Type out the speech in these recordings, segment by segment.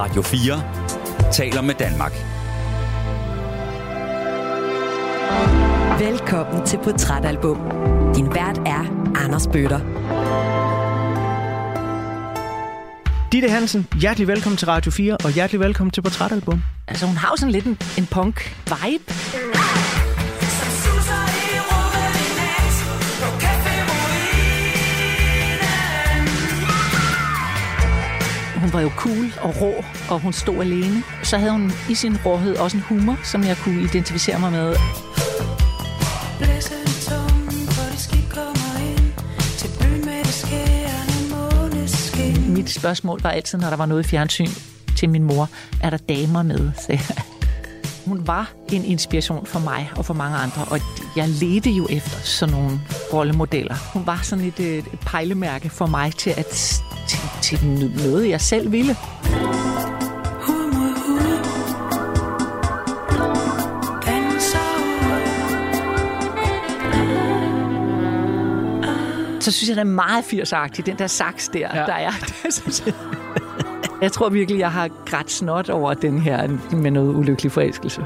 Radio 4 taler med Danmark. Velkommen til Portrætalbum. Din vært er Anders Bøtter. Ditte Hansen, hjertelig velkommen til Radio 4, og hjertelig velkommen til Portrætalbum. Altså, hun har jo sådan lidt en, en punk-vibe. Hun var jo cool og rå, og hun stod alene. Så havde hun i sin råhed også en humor, som jeg kunne identificere mig med. Mit spørgsmål var altid, når der var noget i fjernsyn til min mor, er der damer med? sagde jeg. Hun var en inspiration for mig og for mange andre, og jeg ledte jo efter sådan nogle rollemodeller. Hun var sådan et, et pejlemærke for mig til, at, til, noget, jeg selv ville. Så synes jeg, den er meget 80'er den der saks der, ja. der er. Det jeg. Tror virkelig, jeg har grædt snot over den her med noget ulykkelig forelskelse.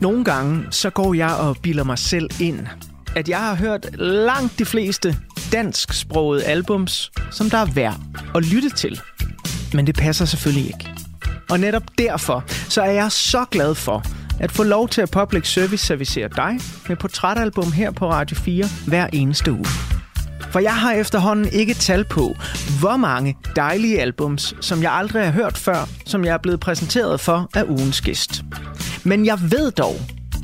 Nogle gange, så går jeg og bilder mig selv ind, at jeg har hørt langt de fleste dansksprogede albums, som der er værd at lytte til. Men det passer selvfølgelig ikke. Og netop derfor, så er jeg så glad for, at få lov til at public service servicere dig med portrætalbum her på Radio 4 hver eneste uge. For jeg har efterhånden ikke tal på, hvor mange dejlige albums, som jeg aldrig har hørt før, som jeg er blevet præsenteret for af ugens gæst. Men jeg ved dog,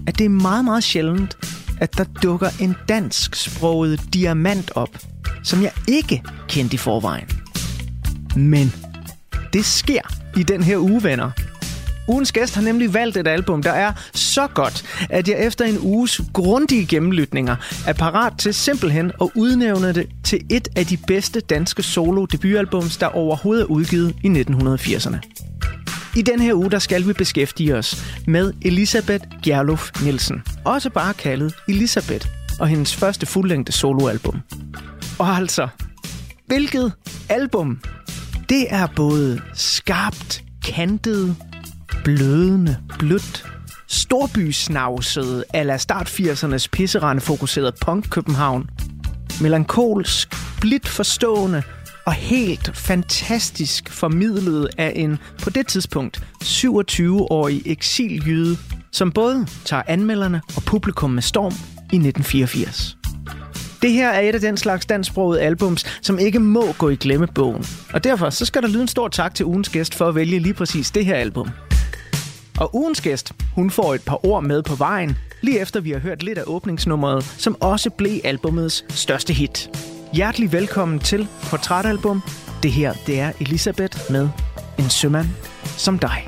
at det er meget, meget sjældent, at der dukker en dansksproget diamant op, som jeg ikke kendte i forvejen. Men det sker i den her uge, venner. Ugens gæst har nemlig valgt et album, der er så godt, at jeg efter en uges grundige gennemlytninger er parat til simpelthen at udnævne det til et af de bedste danske solo-debutalbums, der overhovedet er udgivet i 1980'erne. I den her uge, der skal vi beskæftige os med Elisabeth Gjerlof Nielsen, også bare kaldet Elisabeth, og hendes første fuldlængde soloalbum. Og altså, hvilket album? Det er både skarpt, kantet, blødende, blødt, storbysnavset ala start 80'ernes pisserende fokuseret punk København, melankolsk, blidt forstående og helt fantastisk formidlet af en på det tidspunkt 27-årig eksiljyde, som både tager anmelderne og publikum med storm i 1984. Det her er et af den slags dansksproget albums, som ikke må gå i glemmebogen. Og derfor så skal der lyde en stor tak til ugens gæst for at vælge lige præcis det her album. Og ugens gæst, hun får et par ord med på vejen, lige efter vi har hørt lidt af åbningsnummeret, som også blev albumets største hit. Hjertelig velkommen til Portrætalbum. Det her, det er Elisabeth med En sømand som dig.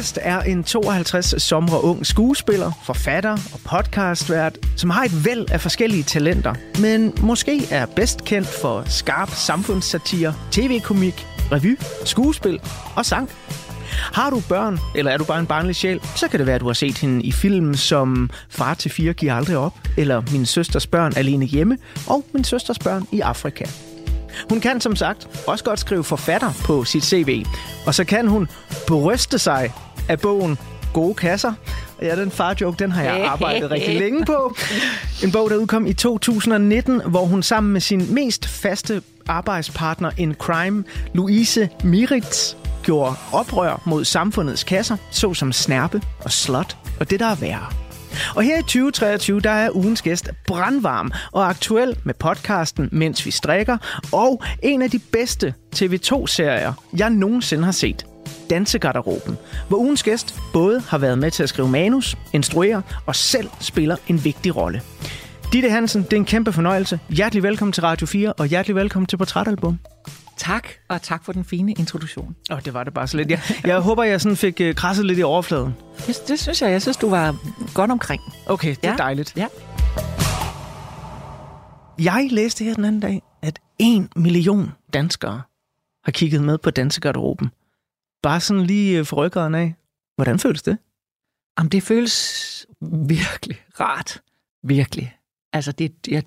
Gæst er en 52 somre ung skuespiller, forfatter og podcastvært, som har et væld af forskellige talenter, men måske er bedst kendt for skarp samfundssatire, tv-komik, revy, skuespil og sang. Har du børn, eller er du bare en barnlig sjæl, så kan det være, at du har set hende i film som Far til fire giver aldrig op, eller Min søsters børn alene hjemme, og Min søsters børn i Afrika. Hun kan som sagt også godt skrive forfatter på sit CV, og så kan hun bryste sig af bogen Gode Kasser. Ja, den farjoke, den har jeg arbejdet rigtig længe på. En bog, der udkom i 2019, hvor hun sammen med sin mest faste arbejdspartner in crime, Louise Miritz, gjorde oprør mod samfundets kasser, såsom snærpe og slot og det, der er værre. Og her i 2023, der er ugens gæst brandvarm og aktuel med podcasten Mens vi strikker, og en af de bedste TV2-serier, jeg nogensinde har set. Dansegarderoben, hvor ugens gæst både har været med til at skrive manus, instruere og selv spiller en vigtig rolle. Ditte Hansen, det er en kæmpe fornøjelse. Hjertelig velkommen til Radio 4, og hjertelig velkommen til Portrætalbum. Tak, og tak for den fine introduktion. Åh, oh, det var det bare så lidt. Jeg, jeg håber, jeg sådan fik uh, krasset lidt i overfladen. Det, det synes jeg. Jeg synes, du var godt omkring. Okay, det er Ja. dejligt. Ja. Jeg læste her den anden dag, at en million danskere har kigget med på dansegarderoben. Bare sådan lige øh, for ryggraden af. Hvordan føles det? Jamen, det føles virkelig rart. Virkelig. Altså, det, jeg,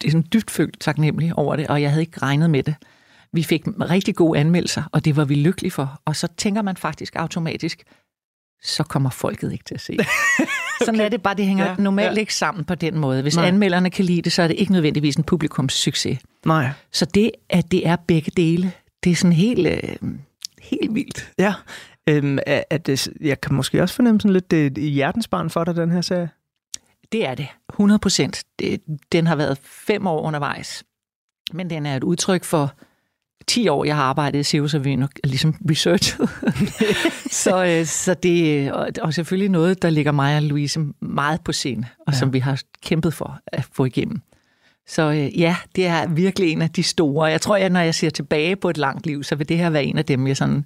det er sådan dybt følt taknemmelig over det, og jeg havde ikke regnet med det. Vi fik rigtig gode anmeldelser, og det var vi lykkelige for. Og så tænker man faktisk automatisk, så kommer folket ikke til at se det. Sådan er det bare, det hænger Ja, normalt ja. ikke sammen på den måde. Hvis Nej. Anmelderne kan lide det, så er det ikke nødvendigvis en publikumssucces. Nej. Så det, at det er begge dele, det er sådan helt, øh, helt vildt. Ja. Øhm, er det, jeg kan måske også fornemme sådan lidt det, hjertensbarn for dig, den her serie. Det er det. 100 procent. Den har været fem år undervejs. Men den er et udtryk for 10 år, jeg har arbejdet i Cirkusrevyen og ligesom researchet. så, øh, så det og, og selvfølgelig noget, der ligger mig og Louise meget på scene, og ja. som vi har kæmpet for at få igennem. Så øh, ja, det er virkelig en af de store. Jeg tror, at når jeg ser tilbage på et langt liv, så vil det her være en af dem, jeg sådan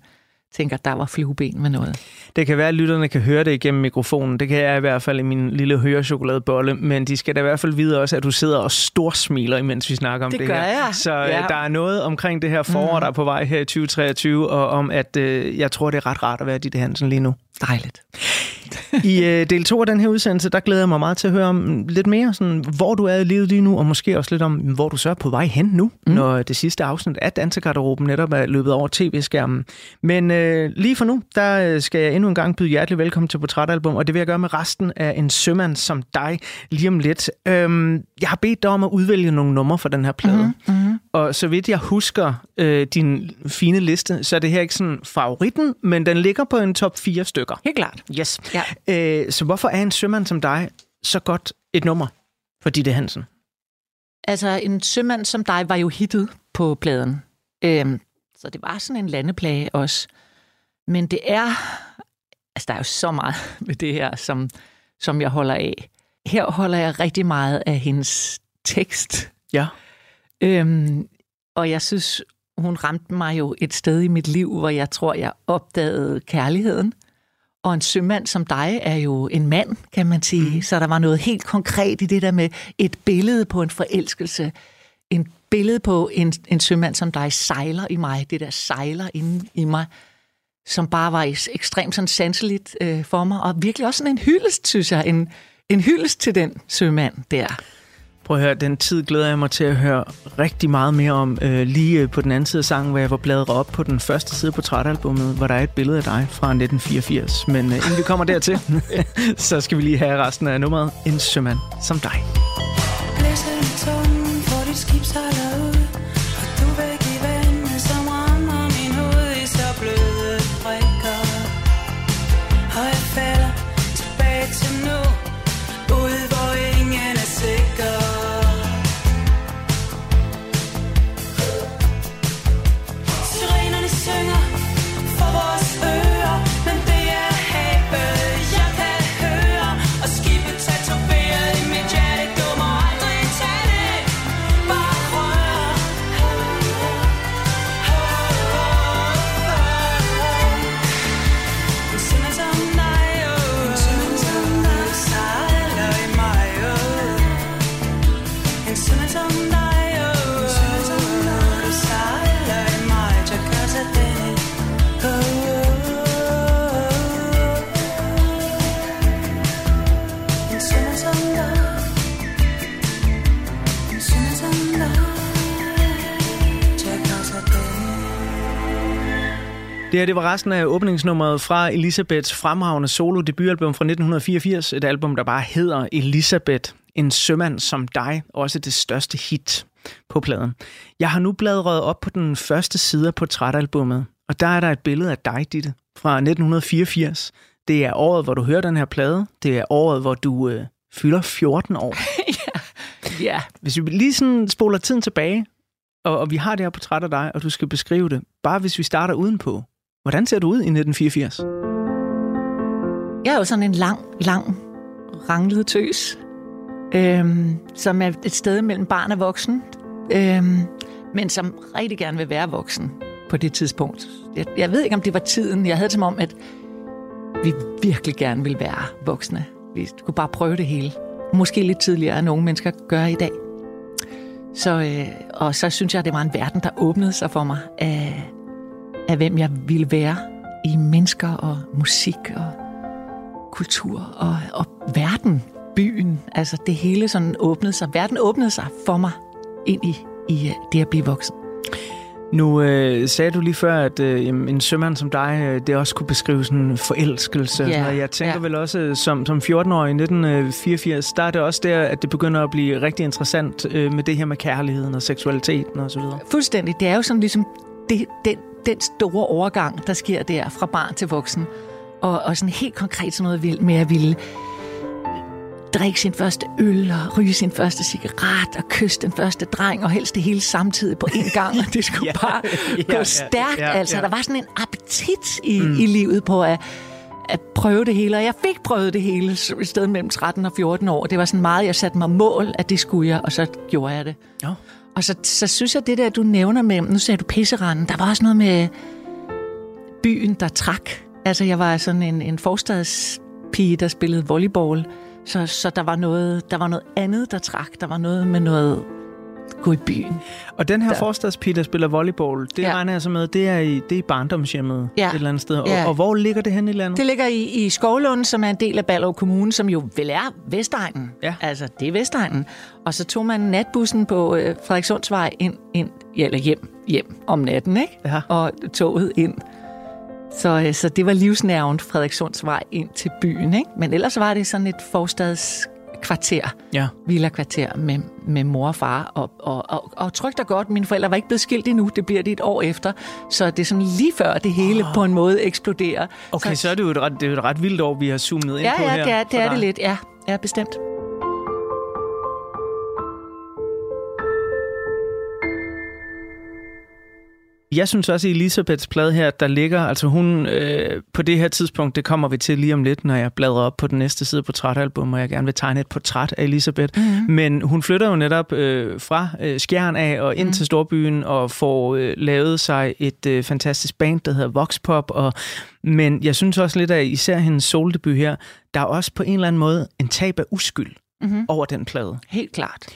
tænker, der var flueben med noget. Det kan være, at lytterne kan høre det igennem mikrofonen. Det kan jeg i hvert fald i min lille hørechokoladebolle. Men de skal da i hvert fald vide også, at du sidder og storsmiler, imens vi snakker om det, Det gør her. jeg. Så ja. Ja. der er noget omkring det her forår, mm. der er på vej her i 2023, og om at øh, jeg tror, det er ret rart at være Ditte Hansen lige nu. Dejligt. I øh, del 2 af den her udsendelse, der glæder jeg mig meget til at høre om lidt mere, sådan, hvor du er i livet lige nu, og måske også lidt om, hvor du så er på vej hen nu, mm. når det sidste afsnit af Dansegarderoben netop er løbet over tv-skærmen. Men øh, lige for nu, der øh, skal jeg endnu en gang byde hjertelig velkommen til Portrætalbum, og det vil jeg gøre med resten af En sømand som dig lige om lidt. Øhm, jeg har bedt dig om at udvælge nogle numre for den her plade, mm-hmm. og så vidt jeg husker øh, din fine liste, så er det her ikke sådan favoritten, men den ligger på en top 4 stykker. Helt klart. Yes. Ja. Øh, så hvorfor er en sømand som dig så godt et nummer for Ditte Hansen? Altså, en sømand som dig var jo hittet på pladen. Øhm, så det var sådan en landeplage også. Men det er... Altså, der er jo så meget ved det her, som, som jeg holder af. Her holder jeg rigtig meget af hendes tekst. Ja. Øhm, og jeg synes, hun ramte mig jo et sted i mit liv, hvor jeg tror, jeg opdagede kærligheden. Og en sømand som dig er jo en mand, kan man sige. Mm. Så der var noget helt konkret i det der med et billede på en forelskelse. En billede på en, en sømand som dig sejler i mig. Det der sejler inde i mig. Som bare var ekstremt sådan sanseligt øh, for mig. Og virkelig også sådan en hyldest, synes jeg. En, en hyldest til den sømand der. Prøv at høre, den tid glæder jeg mig til at høre rigtig meget mere om. Øh, lige øh, på den anden side af sangen, hvor jeg var bladret op på den første side på portrætalbummet, hvor der er et billede af dig fra 1984. Men øh, inden vi kommer dertil, så skal vi lige have resten af nummeret. En sømand som dig. Blæsende. Det her det var resten af åbningsnummeret fra Elisabeths fremragende solo debutalbum fra 1984. Et album, der bare hedder Elisabeth. En sømand som dig. Også det største hit på pladen. Jeg har nu bladret op på den første side af portrætalbummet. Og der er der et billede af dig, Ditte, fra 1984. Det er året, hvor du hører den her plade. Det er året, hvor du øh, fylder 14 år. Ja. Hvis vi lige sådan spoler tiden tilbage, og, og vi har det her portræt af dig, og du skal beskrive det. Bare hvis vi starter udenpå. Hvordan ser du ud i 1984? Jeg er jo sådan en lang, lang, ranglet tøs, øhm, som er et sted mellem barn og voksen, øhm, men som rigtig gerne vil være voksen på det tidspunkt. Jeg, jeg ved ikke, om det var tiden. Jeg havde det som om, at vi virkelig gerne ville være voksne. Vi skulle bare prøve det hele. Måske lidt tidligere, end nogle mennesker gør i dag. Så, øh, og så synes jeg, at det var en verden, der åbnede sig for mig af, af hvem jeg ville være i mennesker og musik og kultur og, og verden, byen. Altså det hele sådan åbnede sig. Verden åbnede sig for mig ind i, i øh, det at blive voksen. Nu øh, sagde du lige før, at øh, en sømand som dig, øh, det også kunne beskrive sådan en forelskelse. Ja, og jeg tænker ja. vel også, øh, som, som 14-årig i 1984, der er det også der, at det begynder at blive rigtig interessant øh, med det her med kærligheden og seksualiteten og så videre. Fuldstændig. Det er jo sådan ligesom det, den, den store overgang, der sker der fra barn til voksen. Og, og sådan helt konkret sådan noget med at ville drikke sin første øl og ryge sin første cigaret og kysse den første dreng og helst det hele samtidig på en gang. Og det skulle Ja. bare Ja, gå ja, stærkt. ja, altså, ja. der var sådan en appetit i, mm. i livet på at, at prøve det hele. Og jeg fik prøvet det hele i stedet mellem 13 og 14 år. Det var sådan meget, jeg satte mig mål, at det skulle jeg, og så gjorde jeg det. Ja. Og så, så synes jeg, det der, du nævner med, nu sagde du pisseranden, der var også noget med byen, der trak. Altså, jeg var sådan en, en forstadspige, der spillede volleyball, så, så der, var noget, der var noget andet, der trak. Der var noget med noget gå i byen. Og den her forstadspige, der spiller volleyball, det ja. Regner jeg så med, det er i, det er i barndomshjemmet Ja. et eller andet sted. Og, Ja. og hvor ligger det hen i landet? Det ligger i, i Skovlund, som er en del af Ballerup Kommune, som jo vel er Vestegnen. Ja. Altså, det er Vestegnen. Og så tog man natbussen på øh, Frederikssundsvej ind, ind, eller hjem, hjem om natten, ikke? Ja. Og toget ind. Så, øh, så det var livsnerven Frederikssundsvej ind til byen, ikke? Men ellers var det sådan et forstadskvarter, Ja. villa-kvarter med, med mor og far. Og, og, og, og trygt og godt, mine forældre var ikke blevet skilt endnu, det bliver det et år efter. Så det er sådan lige før det hele oh. på en måde eksploderer. Okay, så er det jo et ret, det er et ret vildt år, vi har zoomet ind Ja, på ja, her. det er, det, er det lidt. Ja, ja, bestemt. Jeg synes også, i Elisabeths plade her, der ligger, altså hun øh, på det her tidspunkt, det kommer vi til lige om lidt, når jeg bladrer op på den næste side på portrætalbum, og jeg gerne vil tegne et portræt af Elisabeth. Mm-hmm. Men hun flytter jo netop øh, fra øh, Skjern af og ind mm. til Storbyen og får øh, lavet sig et øh, fantastisk band, der hedder Voxpop. Og, men jeg synes også lidt af især hendes soldebut her, der er også på en eller anden måde en tab af uskyld mm-hmm. over den plade. Helt klart.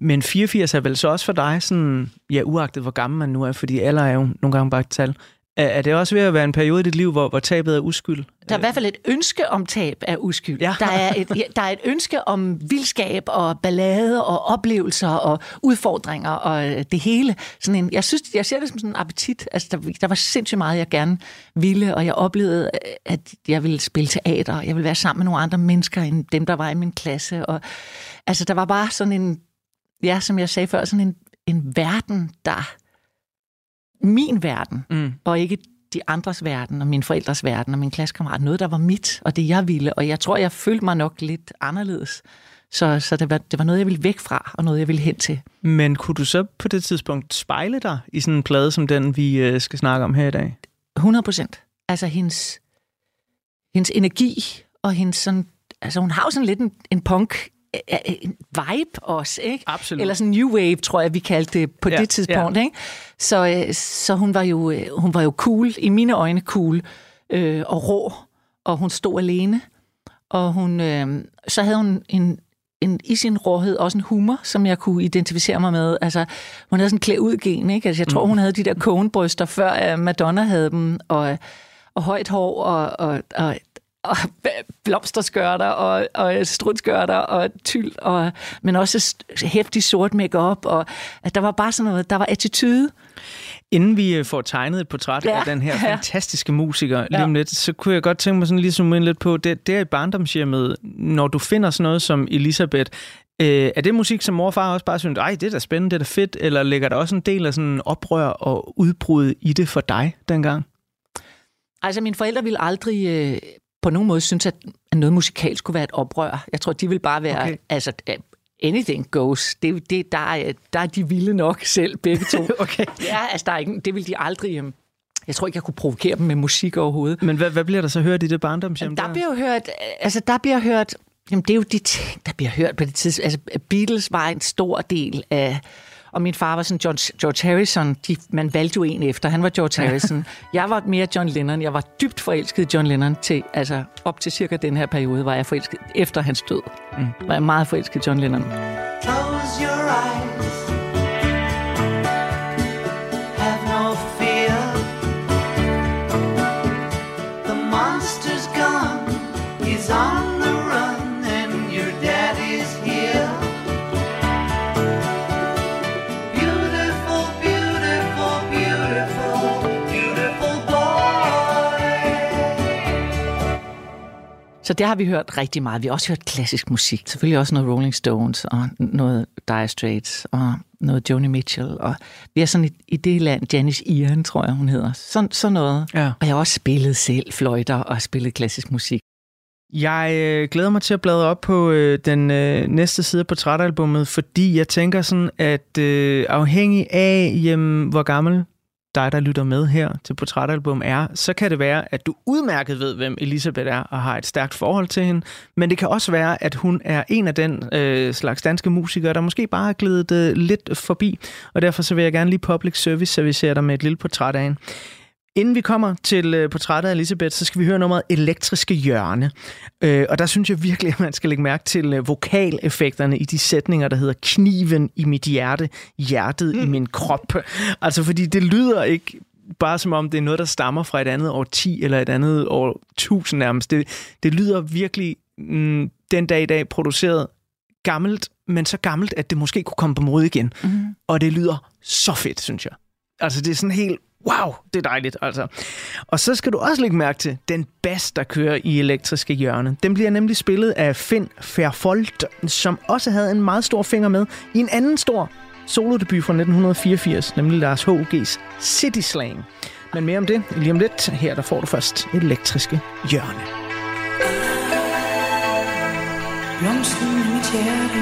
Men 84 er vel så også for dig, sådan, ja, uagtet hvor gammel man nu er, fordi alder er jo nogle gange bare et tal. Er, er det også ved at være en periode i dit liv, hvor, hvor tabet er uskyld? Der er i hvert fald et ønske om tab af uskyld. Ja. Der, er et, der er et ønske om vildskab og ballade og oplevelser og udfordringer og øh, det hele. Sådan en, jeg synes, jeg ser det som sådan en appetit. Altså, der, der var sindssygt meget, jeg gerne ville, og jeg oplevede, øh, at jeg ville spille teater, og jeg ville være sammen med nogle andre mennesker end dem, der var i min klasse. Og, altså, der var bare sådan en, ja, som jeg sagde før, sådan en, en verden, der min verden, Mm. og ikke de andres verden, og mine forældres verden, og min klassekammerat. Noget, der var mit, og det jeg ville. Og jeg tror, jeg følte mig nok lidt anderledes. Så, så det, var, det var noget, jeg ville væk fra, og noget, jeg ville hen til. Men kunne du så på det tidspunkt spejle dig i sådan en plade som den, vi øh, skal snakke om her i dag? 100 procent. Altså hendes, hendes energi, og hendes sådan... Altså hun har jo sådan lidt en, en punk vibe også, ikke? Absolut. Eller sådan new wave, tror jeg, vi kaldte det på Ja, det tidspunkt, ikke? Så, øh, så hun, var jo, øh, hun var jo cool, i mine øjne cool, øh, og rå, og hun stod alene. Og hun, øh, så havde hun en, en, i sin råhed også en humor, som jeg kunne identificere mig med. Altså, hun havde sådan en klæd ud gen, ikke? Altså, jeg tror, hun havde de der kogenbryster, før øh, Madonna havde dem, og, og højt hår, og, og, og og blomsterskørter og, og strudskørter og tyld, og, men også hæftig sort makeup og at der var bare sådan noget, der var attitude. Inden vi øh, får tegnet et portræt ja. af den her ja. fantastiske musiker lige om lidt, så kunne jeg godt tænke mig sådan lige zoome ind lidt på, det, det er i barndomshjemmet, når du finder sådan noget som Elisabeth, Øh, er det musik, som mor og far også bare synes, ej, det er da spændende, det er da fedt, eller ligger der også en del af sådan oprør og udbrud i det for dig dengang? Altså, mine forældre ville aldrig øh, på nogen måde synes, at noget musikalsk skulle være et oprør. Jeg tror, de vil bare være, okay. altså, anything goes. Det, det, der, er, der er de vilde nok selv, begge to. okay. Ja, altså, der er ikke, det vil de aldrig... Øh, jeg tror ikke, jeg kunne provokere dem med musik overhovedet. Men hvad, hvad bliver der så hørt i det barndomshjem? Der, der bliver hørt, altså der bliver hørt, jamen det er jo de ting, der bliver hørt på det tidspunkt. Altså Beatles var en stor del af, og min far var sådan George, George Harrison. De, man valgte jo en efter. Han var George Harrison. jeg var mere John Lennon. Jeg var dybt forelsket i John Lennon til, altså op til cirka den her periode, var jeg forelsket. Efter hans død mm. var jeg meget forelsket i John Lennon. Close your Så det har vi hørt rigtig meget. Vi har også hørt klassisk musik. Selvfølgelig også noget Rolling Stones og noget Dire Straits og noget Joni Mitchell. Og vi er sådan i, i det land, Janice Ian, tror jeg, hun hedder. Sådan, sådan noget. Ja. Og jeg har også spillet selv fløjter og spillet klassisk musik. Jeg øh, glæder mig til at bladre op på øh, den øh, næste side af portrætalbummet, fordi jeg tænker sådan, at øh, afhængig af, jamen, hvor gammel dig, der lytter med her til Portrætalbum er, så kan det være, at du udmærket ved, hvem Elisabeth er, og har et stærkt forhold til hende. Men det kan også være, at hun er en af den øh, slags danske musikere, der måske bare er glædet øh, lidt forbi. Og derfor så vil jeg gerne lige public service servicere dig med et lille portræt af hende. Inden vi kommer til øh, portrættet af Elisabeth, så skal vi høre nummeret Elektriske Hjørne. Øh, og der synes jeg virkelig, at man skal lægge mærke til øh, vokaleffekterne i de sætninger, der hedder kniven i mit hjerte, hjertet mm. i min krop. Altså, fordi det lyder ikke bare som om det er noget, der stammer fra et andet år 10 eller et andet år 1000 nærmest. Det, det lyder virkelig mm, den dag i dag produceret gammelt, men så gammelt, at det måske kunne komme på mode igen. Mm. Og det lyder så fedt, synes jeg. Altså, det er sådan helt Wow, det er dejligt, altså. Og så skal du også lægge mærke til den bas, der kører i elektriske hjørne. Den bliver nemlig spillet af Finn Ferfold, som også havde en meget stor finger med i en anden stor solodebut fra 1984, nemlig Lars H.G.'s City Slang. Men mere om det lige om lidt. Her der får du først elektriske hjørne. Blomsten i mit hjerte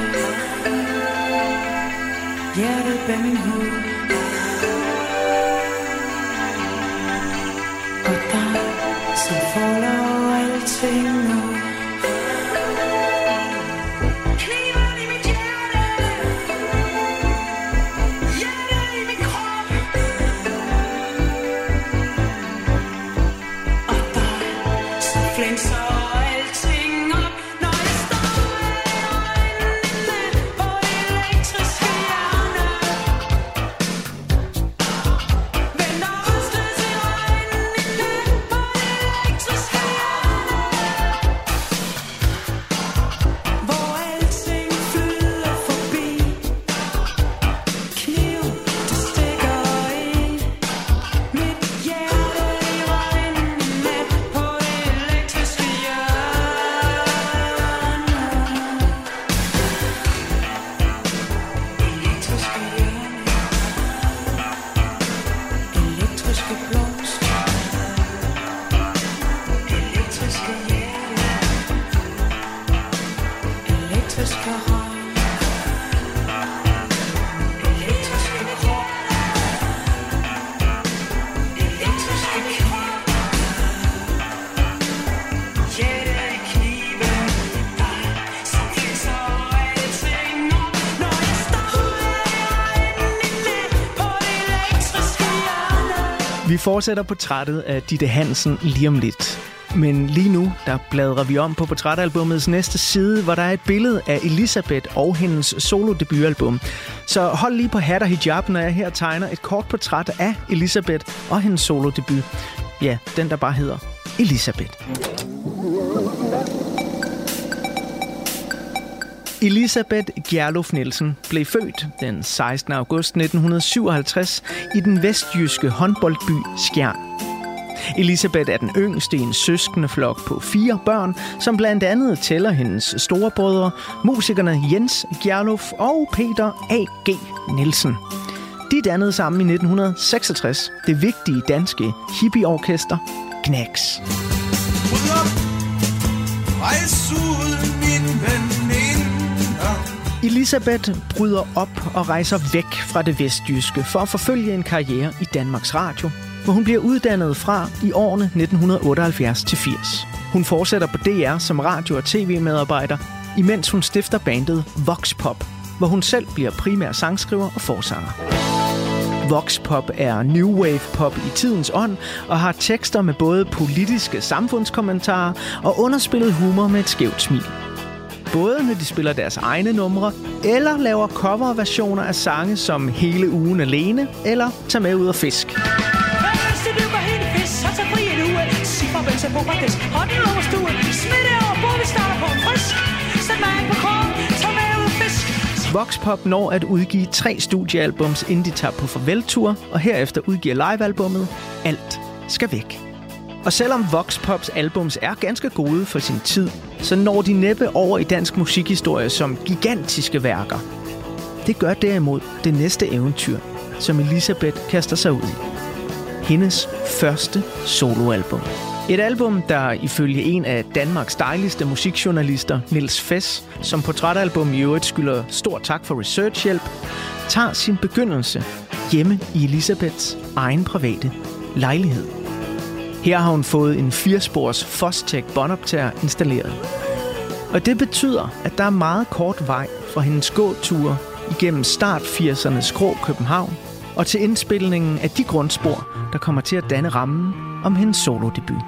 Hjertet bag min hoved fortsætter portrættet af Ditte Hansen lige om lidt. Men lige nu, der bladrer vi om på portrætalbumets næste side, hvor der er et billede af Elisabeth og hendes solodebutalbum. Så hold lige på hat og hijab, når jeg her tegner et kort portræt af Elisabeth og hendes solodebut. Ja, den der bare hedder Elisabeth. Elisabeth Gjerluf Nielsen blev født den 16. august 1957 i den vestjyske håndboldby Skjern. Elisabeth er den yngste i en søskende flok på fire børn, som blandt andet tæller hendes storebrødre, musikerne Jens Gjerluf og Peter A.G. Nielsen. De dannede sammen i 1966 det vigtige danske hippieorkester Knacks. Rejs ud, min ven. Elisabeth bryder op og rejser væk fra det vestjyske for at forfølge en karriere i Danmarks Radio, hvor hun bliver uddannet fra i årene 1978-80. Hun fortsætter på DR som radio- og tv-medarbejder, imens hun stifter bandet Vox Pop, hvor hun selv bliver primær sangskriver og forsanger. Vox Pop er new wave pop i tidens ånd og har tekster med både politiske samfundskommentarer og underspillet humor med et skævt smil. Både når de spiller deres egne numre, eller laver coverversioner af sange som Hele ugen alene, eller Tag med ud og fisk. Voxpop når at udgive tre studiealbums, inden de tager på farveltur, og herefter udgiver livealbummet Alt skal væk. Og selvom Voxpops albums er ganske gode for sin tid, så når de næppe over i dansk musikhistorie som gigantiske værker. Det gør derimod det næste eventyr, som Elisabeth kaster sig ud i. Hendes første soloalbum. Et album, der ifølge en af Danmarks dejligste musikjournalister, Nils Fess, som portrætalbum i øvrigt skylder stor tak for researchhjælp, tager sin begyndelse hjemme i Elisabeths egen private lejlighed. Her har hun fået en firespors Fostech båndoptager installeret. Og det betyder, at der er meget kort vej fra hendes gåture igennem start 80'ernes grå København og til indspilningen af de grundspor, der kommer til at danne rammen om hendes solodebut.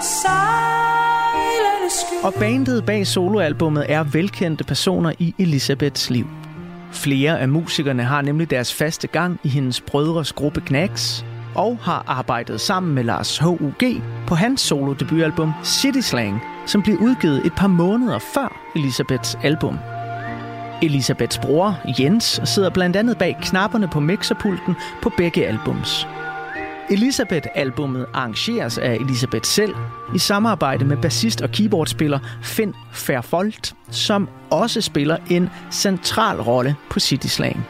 side og bandet bag soloalbummet er velkendte personer i Elisabeths liv. Flere af musikerne har nemlig deres faste gang i hendes brødres gruppe Knacks, og har arbejdet sammen med Lars H.U.G. på hans solo-debutalbum City Slang, som blev udgivet et par måneder før Elisabeths album. Elisabeths bror, Jens, sidder blandt andet bag knapperne på mixerpulten på begge albums. Elisabeth-albummet arrangeres af Elisabeth selv i samarbejde med bassist og keyboardspiller Finn Færfoldt, som også spiller en central rolle på City Slang.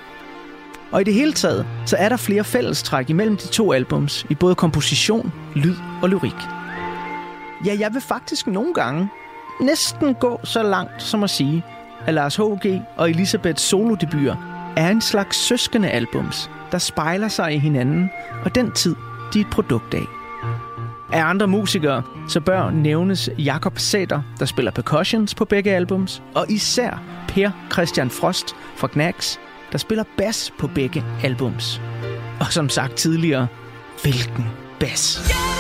Og i det hele taget, så er der flere fællestræk imellem de to albums i både komposition, lyd og lyrik. Ja, jeg vil faktisk nogle gange næsten gå så langt som at sige, at Lars H.G. og Elisabeths solodebuter er en slags søskende albums, der spejler sig i hinanden og den tid, de er et produkt af. Af andre musikere, så bør nævnes Jakob Sæter, der spiller percussions på begge albums, og især Per Christian Frost fra Knacks, der spiller bas på begge albums. Og som sagt tidligere, hvilken bas. Yeah!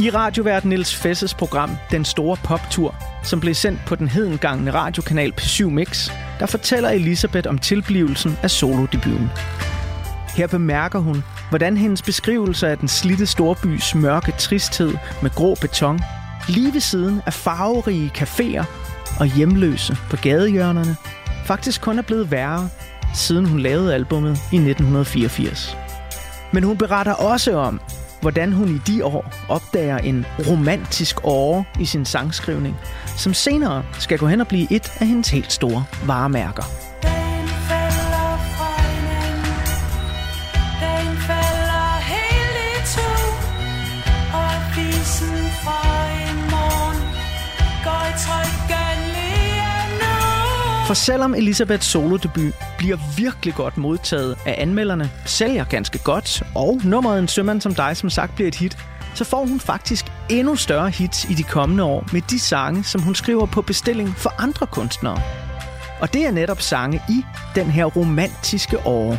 I radiovært Niels Fesses program Den Store Poptur, som blev sendt på den hedengangne radiokanal P7 Mix, der fortæller Elisabeth om tilblivelsen af solodebuten. Her bemærker hun, hvordan hendes beskrivelse af den slitte storbys mørke tristhed med grå beton, lige ved siden af farverige caféer og hjemløse på gadehjørnerne, faktisk kun er blevet værre, siden hun lavede albummet i 1984. Men hun beretter også om, hvordan hun i de år opdager en romantisk åre i sin sangskrivning, som senere skal gå hen og blive et af hendes helt store varemærker. For selvom Elisabeths solodebut bliver virkelig godt modtaget af anmelderne, sælger ganske godt, og nummeret En sømand som dig som sagt bliver et hit, så får hun faktisk endnu større hits i de kommende år med de sange, som hun skriver på bestilling for andre kunstnere. Og det er netop sange i den her romantiske åre.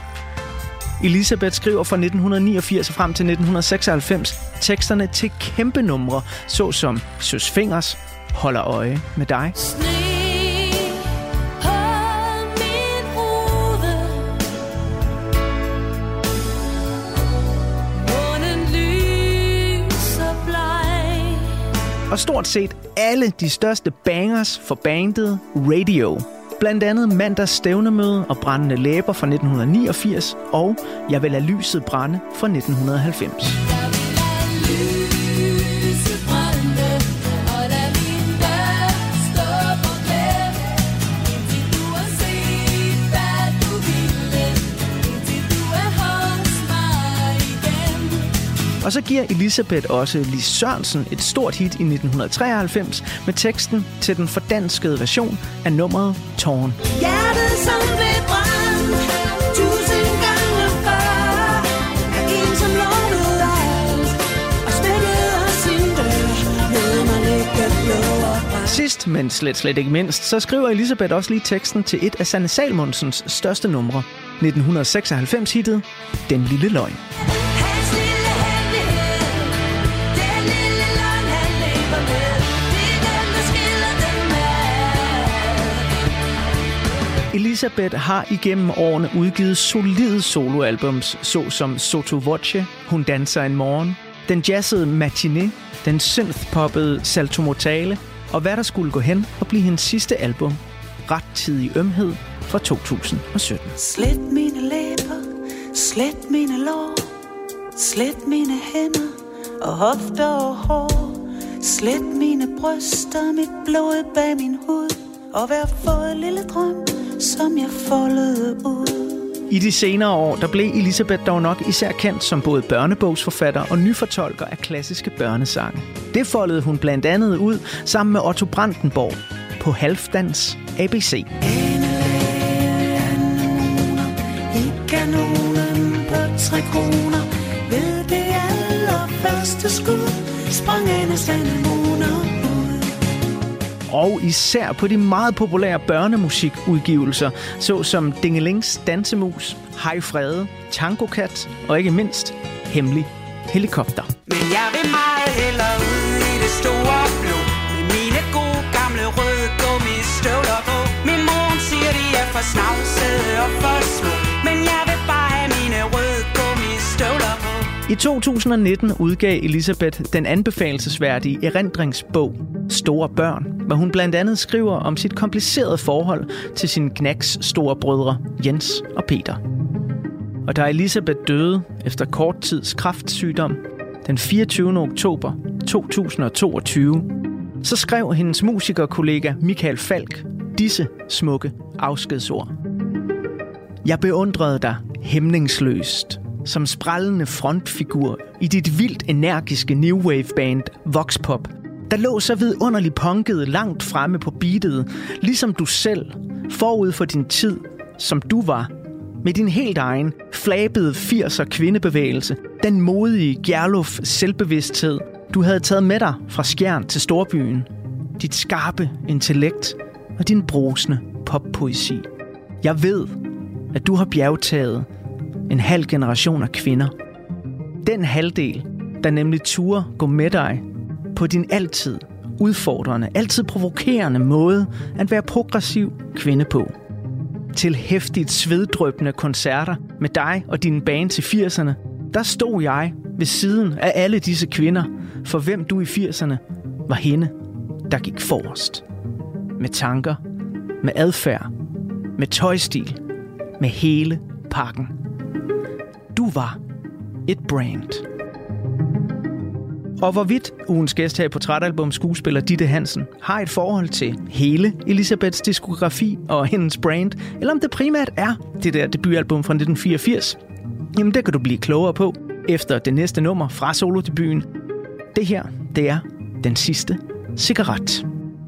Elisabeth skriver fra 1989 og frem til 1996 teksterne til kæmpe numre, såsom Søs Fingers, Holder øje med dig, Sne og stort set alle de største bangers for bandet Radio. Blandt andet mandags stævnemøde og brændende læber fra 1989 og Jeg vil lade lyset brænde fra 1990. Og så giver Elisabeth også Lis Sørensen et stort hit i 1993 med teksten til den fordanskede version af nummeret Tårn. Hjertet som blev brændt Tusind gange før Af en som lovede alt Og smækkede sin dør Lod mig ligge blå og brændt Sidst, men slet slet ikke mindst, så skriver Elisabeth også lige teksten til et af Sanne Salmonsens største numre. 1996-hittet Den Lille Løgn. Elisabeth har igennem årene udgivet solide soloalbums, såsom Soto Voce, Hun danser en morgen, den jazzede Matinee, den synthpoppede Salto Mortale, og hvad der skulle gå hen og blive hendes sidste album, Rettidig Ømhed fra 2017. Slet mine læber, slet mine lår, slet mine hænder og hofter og hår. Slet mine bryster, mit blod bag min hud, og hver fået lille drøm, som jeg foldede ud. I de senere år, der blev Elisabeth dog nok især kendt som både børnebogsforfatter og nyfortolker af klassiske børnesange. Det foldede hun blandt andet ud sammen med Otto Brandenborg på Halvdans ABC. Tre kroner Ved det allerførste skud Sprang anemoner ud og især på de meget populære børnemusikudgivelser, såsom Dingelings Dansemus, Hej Frede, Tango Kat og ikke mindst Hemmelig Helikopter. Men jeg vil meget hellere ud i det store blå. Med mine gode gamle røde gummistøvler på. Min mor siger, de er for snavsede og for små. I 2019 udgav Elisabeth den anbefalesværdige erindringsbog Store Børn, hvor hun blandt andet skriver om sit komplicerede forhold til sine knæks store brødre Jens og Peter. Og da Elisabeth døde efter kort tids kraftsygdom den 24. oktober 2022, så skrev hendes musikerkollega Michael Falk disse smukke afskedsord. Jeg beundrede dig hæmningsløst som sprællende frontfigur i dit vildt energiske new wave band Voxpop, der lå så vidunderligt punket langt fremme på beatet, ligesom du selv, forud for din tid, som du var, med din helt egen, flabede 80'er kvindebevægelse, den modige Gerluf selvbevidsthed, du havde taget med dig fra skjern til storbyen, dit skarpe intellekt og din brusende poppoesi. Jeg ved, at du har bjergtaget en halv generation af kvinder. Den halvdel, der nemlig turde gå med dig på din altid udfordrende, altid provokerende måde at være progressiv kvinde på. Til hæftigt sveddrøbende koncerter med dig og din band til 80'erne, der stod jeg ved siden af alle disse kvinder, for hvem du i 80'erne var hende, der gik forrest. Med tanker, med adfærd, med tøjstil, med hele pakken. Var et brand. Og hvorvidt ugens gæst her i Portrætalbum skuespiller Ditte Hansen har et forhold til hele Elisabeths diskografi og hendes brand, eller om det primært er det der debutalbum fra 1984, jamen det kan du blive klogere på efter det næste nummer fra solodebuten. Det her, det er den sidste cigaret.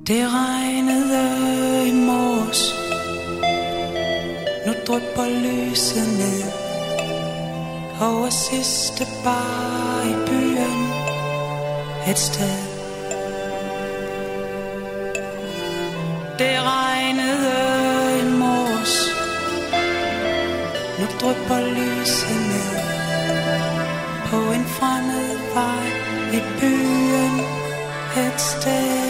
Det regnede i mors Nu drypper lyset ned over sidste bar i byen Et sted. Det regnede i mors. Nu drypper lyset ned På en fremmed vej i byen Et sted.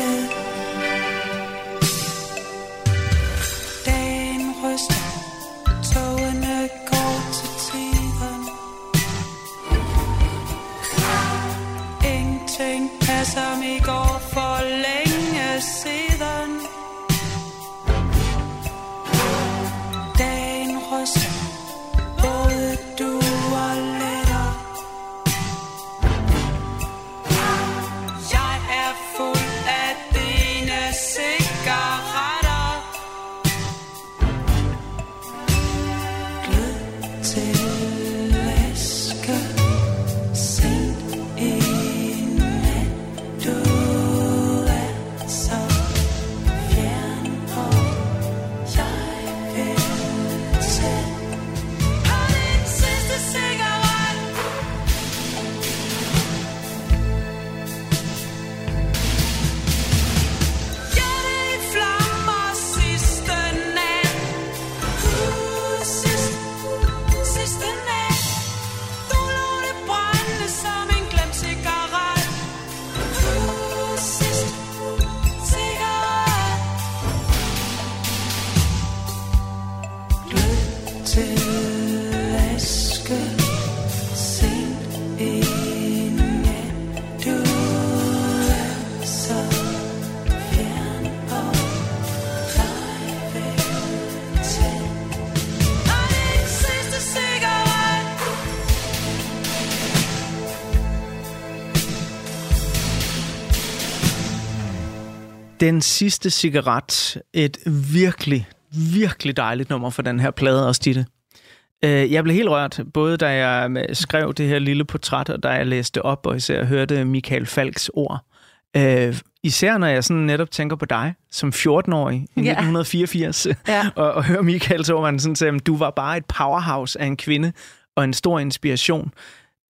Den sidste cigaret. Et virkelig, virkelig dejligt nummer for den her plade også, Ditte. Øh, Jeg blev helt rørt, både da jeg øh, skrev det her lille portræt, og da jeg læste op, og især hørte Michael Falks ord. Øh, især når jeg sådan netop tænker på dig som 14-årig i Ja. 1984, Ja. og, og hører Michaels ord, man sådan siger, du var bare et powerhouse af en kvinde og en stor inspiration.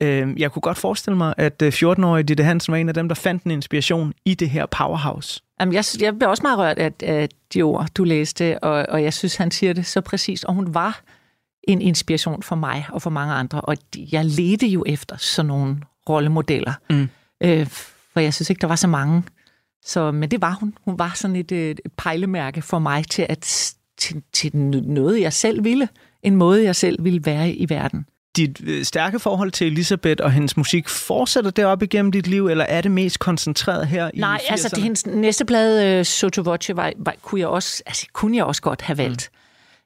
Øh, Jeg kunne godt forestille mig, at øh, 14-årige Ditte Hansen var en af dem, der fandt en inspiration i det her powerhouse. Jamen, jeg, jeg blev også meget rørt af, af de ord, du læste, og, og jeg synes, han siger det så præcist. Og hun var en inspiration for mig og for mange andre, og jeg ledte jo efter sådan nogle rollemodeller. Mm. Øh, for jeg synes ikke, der var så mange. Så, men det var hun. Hun var sådan et, øh, et pejlemærke for mig til, at, til, til noget, jeg selv ville. En måde, jeg selv ville være i verden. Dit øh, stærke forhold til Elisabeth og hendes musik, fortsætter det op igennem dit liv, eller er det mest koncentreret her i Nej, 80'erne? altså det, hendes næste plade, uh, Soto Voce, var, var, kunne, jeg også, altså, kunne jeg også godt have valgt.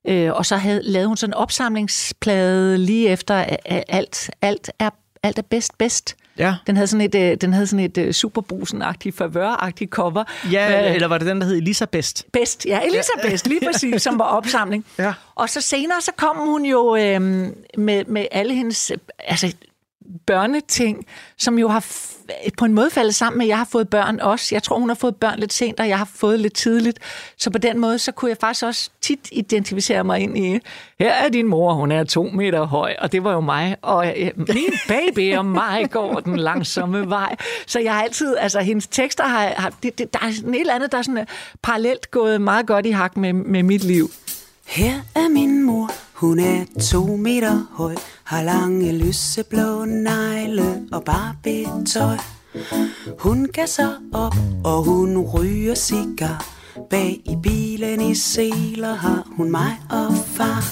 Mm. Øh, og så havde, lavede hun sådan en opsamlingsplade lige efter at alt, alt, er, alt er bedst bedst. Ja. Den havde sådan et, øh, den havde sådan et øh, superbrusen-agtigt, favør-agtigt cover. Ja, Øh, eller var det den, der hed Elisabeth? Bedst, ja, Elisabeth, lige præcis, som var opsamling. Ja. Og så senere, så kom hun jo øh, med, med alle hendes altså, børneting, som jo har på en måde faldet sammen med, at jeg har fået børn også. Jeg tror, hun har fået børn lidt sent, og jeg har fået lidt tidligt. Så på den måde, så kunne jeg faktisk også tit identificere mig ind i, her er din mor, hun er to meter høj, og det var jo mig, og øh, min baby og mig går den langsomme vej. Så jeg har altid, altså hendes tekster har, har det, det, der er sådan et eller andet, der er sådan øh, parallelt gået meget godt i hak med, med mit liv. Her er min mor, hun er to meter høj, har lange lyseblå negle og barbie-tøj. Hun gasser op, og hun ryger cigar. Bag i bilen i seler har hun mig og far.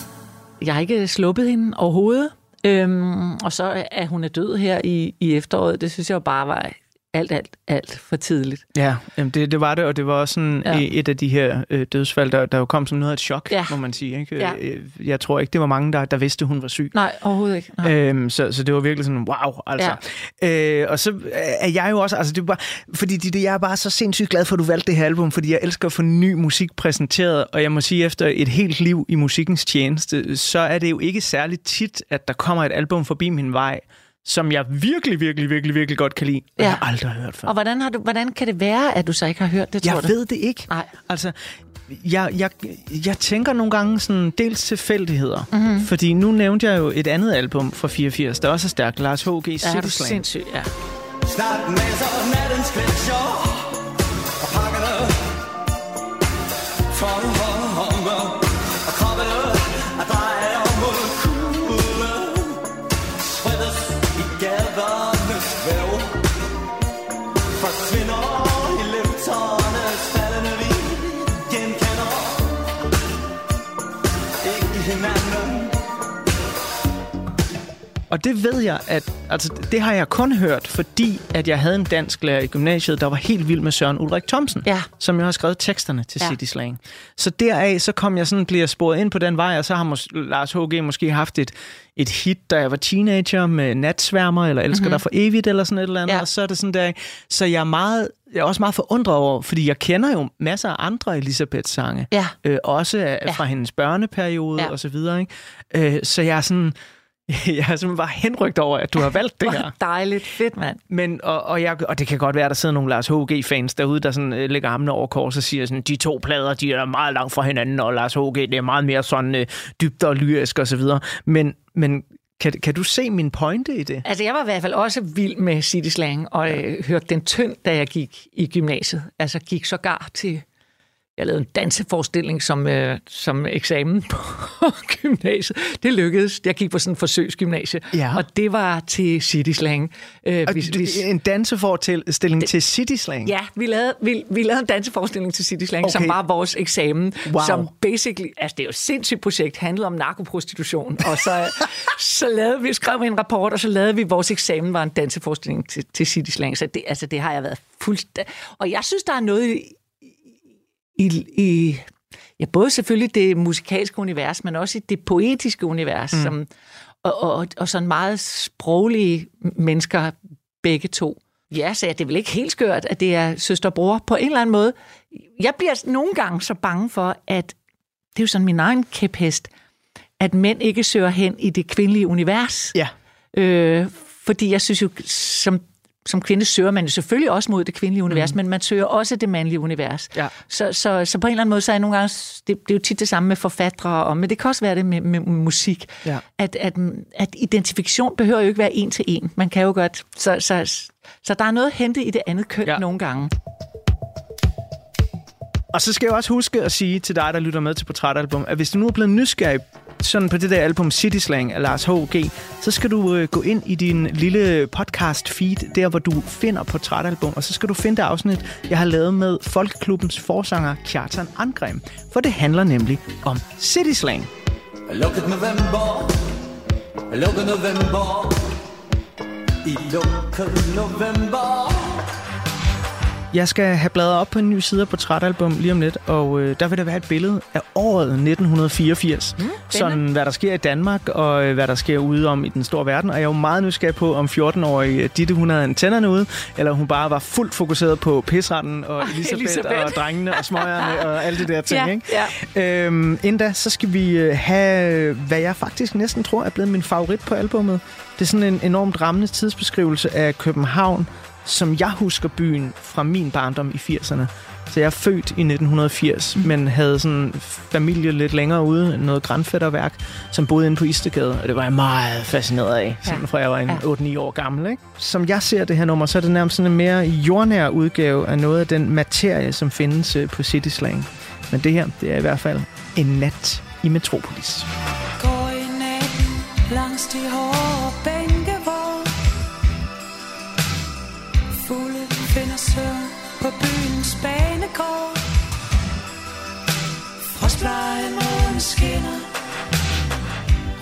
Jeg har ikke sluppet hende overhovedet. Øhm, og så er hun er død her i, i efteråret, det synes jeg jo bare var alt, alt, alt for tidligt. Ja, jamen det, det var det, og det var også sådan Ja. ja. et af de her øh, dødsfald, der, der jo kom som noget af et chok, Ja. må man sige. Ikke? Ja. Øh, Jeg tror ikke, det var mange, der, der vidste, hun var syg. Nej, overhovedet ikke. Nej. Øhm, så, så det var virkelig sådan, wow, altså. Ja. Øh, og så er jeg jo også, altså det bare, fordi det, jeg er bare så sindssygt glad for, at du valgte det her album, fordi jeg elsker at få ny musik præsenteret, og jeg må sige, efter et helt liv i musikkens tjeneste, så er det jo ikke særligt tit, at der kommer et album forbi min vej, som jeg virkelig, virkelig, virkelig, virkelig godt kan lide, Ja. jeg har aldrig hørt før. Og hvordan, har du, hvordan kan det være, at du så ikke har hørt det, tror Jeg du? ved det ikke. Nej. Altså, jeg, jeg, jeg tænker nogle gange sådan dels tilfældigheder. Mm-hmm. Fordi nu nævnte jeg jo et andet album fra 84, der også er stærkt. Lars H.G. Ja, er City du Slang. sindssyg, ja. Snart masser nattens gletsjer Og det ved jeg, at altså, det har jeg kun hørt, fordi at jeg havde en dansk lærer i gymnasiet, der var helt vild med Søren Ulrik Thomsen, Ja. som jo har skrevet teksterne til Ja. City Slang. Så deraf, så kom jeg sådan, bliver sporet ind på den vej, og så har mås- Lars H.G. måske haft et, et hit, da jeg var teenager med Natsværmer, eller Elsker mm-hmm. dig for evigt, eller sådan et eller andet. Ja. Og så er det sådan der, så jeg er, meget, jeg er også meget forundret over, fordi jeg kender jo masser af andre Elisabeth-sange. Ja. Øh, også af- Ja. fra hendes børneperiode Ja. og så videre. Ikke? Øh, så jeg er sådan... Jeg er simpelthen bare henrygt over, at du har valgt det her. Dejligt. Fedt, mand. Men, og, og, jeg, og det kan godt være, at der sidder nogle Lars H.G.-fans derude, der sådan, øh, lægger armene over kors og siger, sådan, de to plader, de er meget langt fra hinanden, og Lars H.G., det er meget mere sådan øh, dybt og lyrisk og så videre. Men, men kan, kan du se min pointe i det? Altså, jeg var i hvert fald også vild med City Slang, og øh, hørte den tynd, da jeg gik i gymnasiet. Altså, gik sågar til... Jeg lavede en danseforestilling som, øh, som eksamen på gymnasiet. Det lykkedes. Jeg gik på sådan en forsøgsgymnasie, Ja. og det var til City Slang. Øh, hvis, du- hvis, En danseforestilling til City Slang? Ja, vi lavede, vi, vi lavede en danseforestilling til City Slang, okay. som var vores eksamen, Wow. som basically, altså det er jo et sindssygt projekt, handlede om narkoprostitution, og så, så lavede vi, skrev vi en rapport, og så lavede vi, vores eksamen var en danseforestilling til, til City Slang, så det, altså det har jeg været fuldstændig, og jeg synes, der er noget i, i, ja, både selvfølgelig det musikalske univers, men også i det poetiske univers, mm. som, og, og, og sådan meget sproglige mennesker, begge to. Ja, så det er vel ikke helt skørt, at det er søster og bror på en eller anden måde. Jeg bliver nogle gange så bange for, at det er jo sådan min egen kæphest, at mænd ikke søger hen i det kvindelige univers. Ja. Øh, fordi jeg synes jo, som, som kvinde søger man selvfølgelig også mod det kvindelige univers, mm. men man søger også det mandlige univers. Ja. Så, så, så på en eller anden måde, så er jeg nogle gange, det, det er jo tit det samme med forfattere, og, men det kan også være det med, med musik, Ja. at, at, at identifikation behøver jo ikke være en til en. Man kan jo godt, så, så, så der er noget at hente i det andet køn. Ja. nogle gange. Og så skal jeg også huske at sige til dig, der lytter med til Portrætalbum, at hvis du nu er blevet nysgerrig sådan på det der album City Slang af Lars H.G., så skal du øh, gå ind i din lille podcast feed, der hvor du finder Portrætalbum, og så skal du finde det afsnit, jeg har lavet med Folkeklubbens forsanger Kjartan Angrem, for det handler nemlig om City Slang. Lukket november, lukket november, i lukket november. Jeg skal have bladret op på en ny side af Portrætalbum lige om lidt, og øh, der vil der være et billede af året 1984. Mm, sådan hvad der sker i Danmark, og øh, hvad der sker ude om i den store verden. Og jeg er jo meget nysgerrig på, om 14-årige Ditte, hun havde antennerne ude, eller hun bare var fuldt fokuseret på pisretten og Elisabeth, Elisabeth. og drengene og smøgerne og alle de der ting. Ja, ikke? ja. Øhm, inden da, så skal vi øh, have, hvad jeg faktisk næsten tror er blevet min favorit på albummet. Det er sådan en enormt rammende tidsbeskrivelse af København, som jeg husker byen fra min barndom i 80'erne. Så jeg er født i 1980, mm. men havde sådan familie lidt længere ude, noget grænfætterværk, som boede inde på Istegade, og det var jeg meget fascineret af, sådan Ja. fra jeg var en Ja. 8-9 år gammel. Ikke? Som jeg ser det her nummer, så er det nærmest sådan en mere jordnær udgave af noget af den materie, som findes øh, på City Slang. Men det her, det er i hvert fald en nat i Metropolis. Går i natten langs de hårde skinner.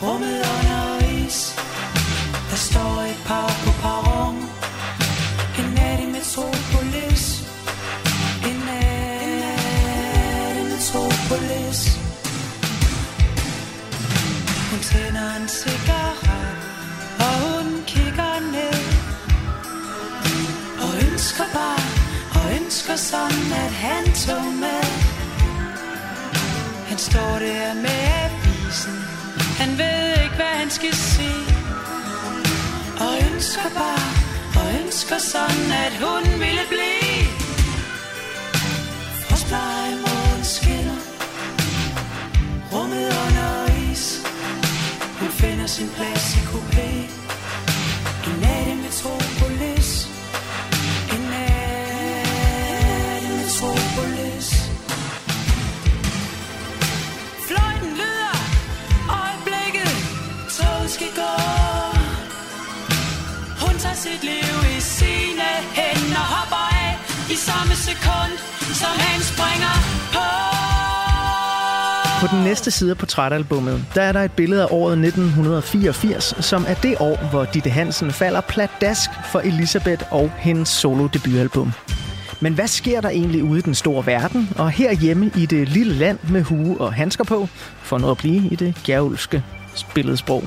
Rummet under is. Der står et par på perron. En nat i Metropolis. En nat i Metropolis. Hun tænder en cigaret, og hun kigger ned. Og ønsker bare, og ønsker sådan, at han tog med. Står der med avisen, han ved ikke, hvad han skal sige. Og ønsker bare, og ønsker sådan, at hun ville blive. Frostblege morgen skinner, rummet under is. Hun finder sin plads i samme sekund Som han springer på På den næste side af portrætalbummet, der er der et billede af året 1984, som er det år, hvor Ditte Hansen falder pladask for Elisabeth og hendes solo-debutalbum. Men hvad sker der egentlig ude i den store verden, og herhjemme i det lille land med hue og handsker på, for noget at blive i det gærulske billedsprog.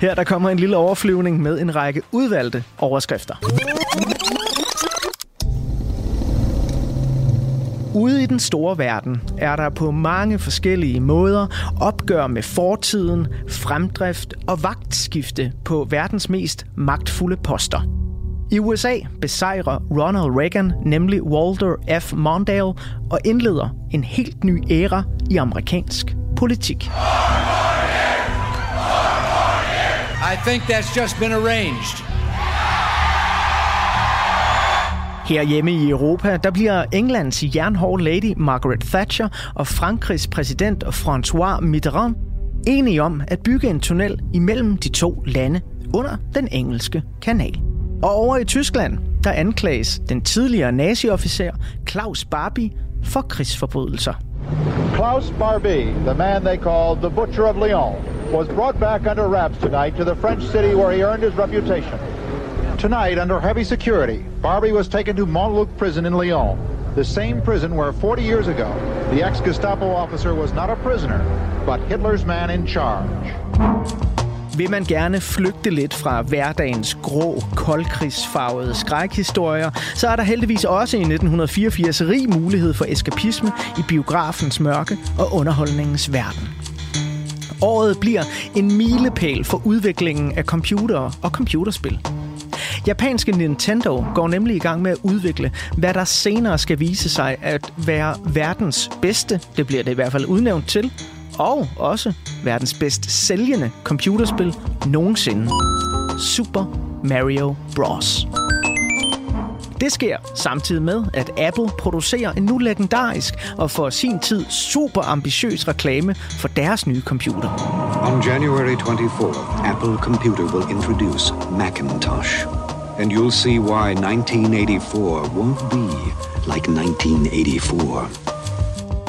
Her der kommer en lille overflyvning med en række udvalgte overskrifter. Ude i den store verden er der på mange forskellige måder opgør med fortiden, fremdrift og vagtskifte på verdens mest magtfulde poster. I USA besejrer Ronald Reagan nemlig Walter F. Mondale og indleder en helt ny æra i amerikansk politik. I think that's just been arranged. Her hjemme i Europa, der bliver Englands jernhård lady Margaret Thatcher og Frankrigs præsident François Mitterrand enige om at bygge en tunnel imellem de to lande under den engelske kanal. Og over i Tyskland, der anklages den tidligere naziofficer Klaus Barbie for krigsforbrydelser. Klaus Barbie, the man they called the Butcher of Lyon, was brought back under wraps tonight to the French city where he earned his reputation. Tonight, under heavy security, Barbie was taken to Montluc prison in Lyon, the same prison where 40 years ago, the ex-Gestapo officer was not a prisoner, but Hitler's man in charge. Vil man gerne flygte lidt fra hverdagens grå, koldkrigsfarvede skrækhistorier, så er der heldigvis også i 1984 rig mulighed for eskapisme i biografens mørke og underholdningens verden. Året bliver en milepæl for udviklingen af computere og computerspil. Japanske Nintendo går nemlig i gang med at udvikle, hvad der senere skal vise sig at være verdens bedste, det bliver det i hvert fald udnævnt til, og også verdens bedst sælgende computerspil nogensinde. Super Mario Bros. Det sker samtidig med, at Apple producerer en nu legendarisk og for sin tid super ambitiøs reklame for deres nye computer. On January 24, Apple Computer will introduce Macintosh. And you'll see why 1984 won't be like 1984.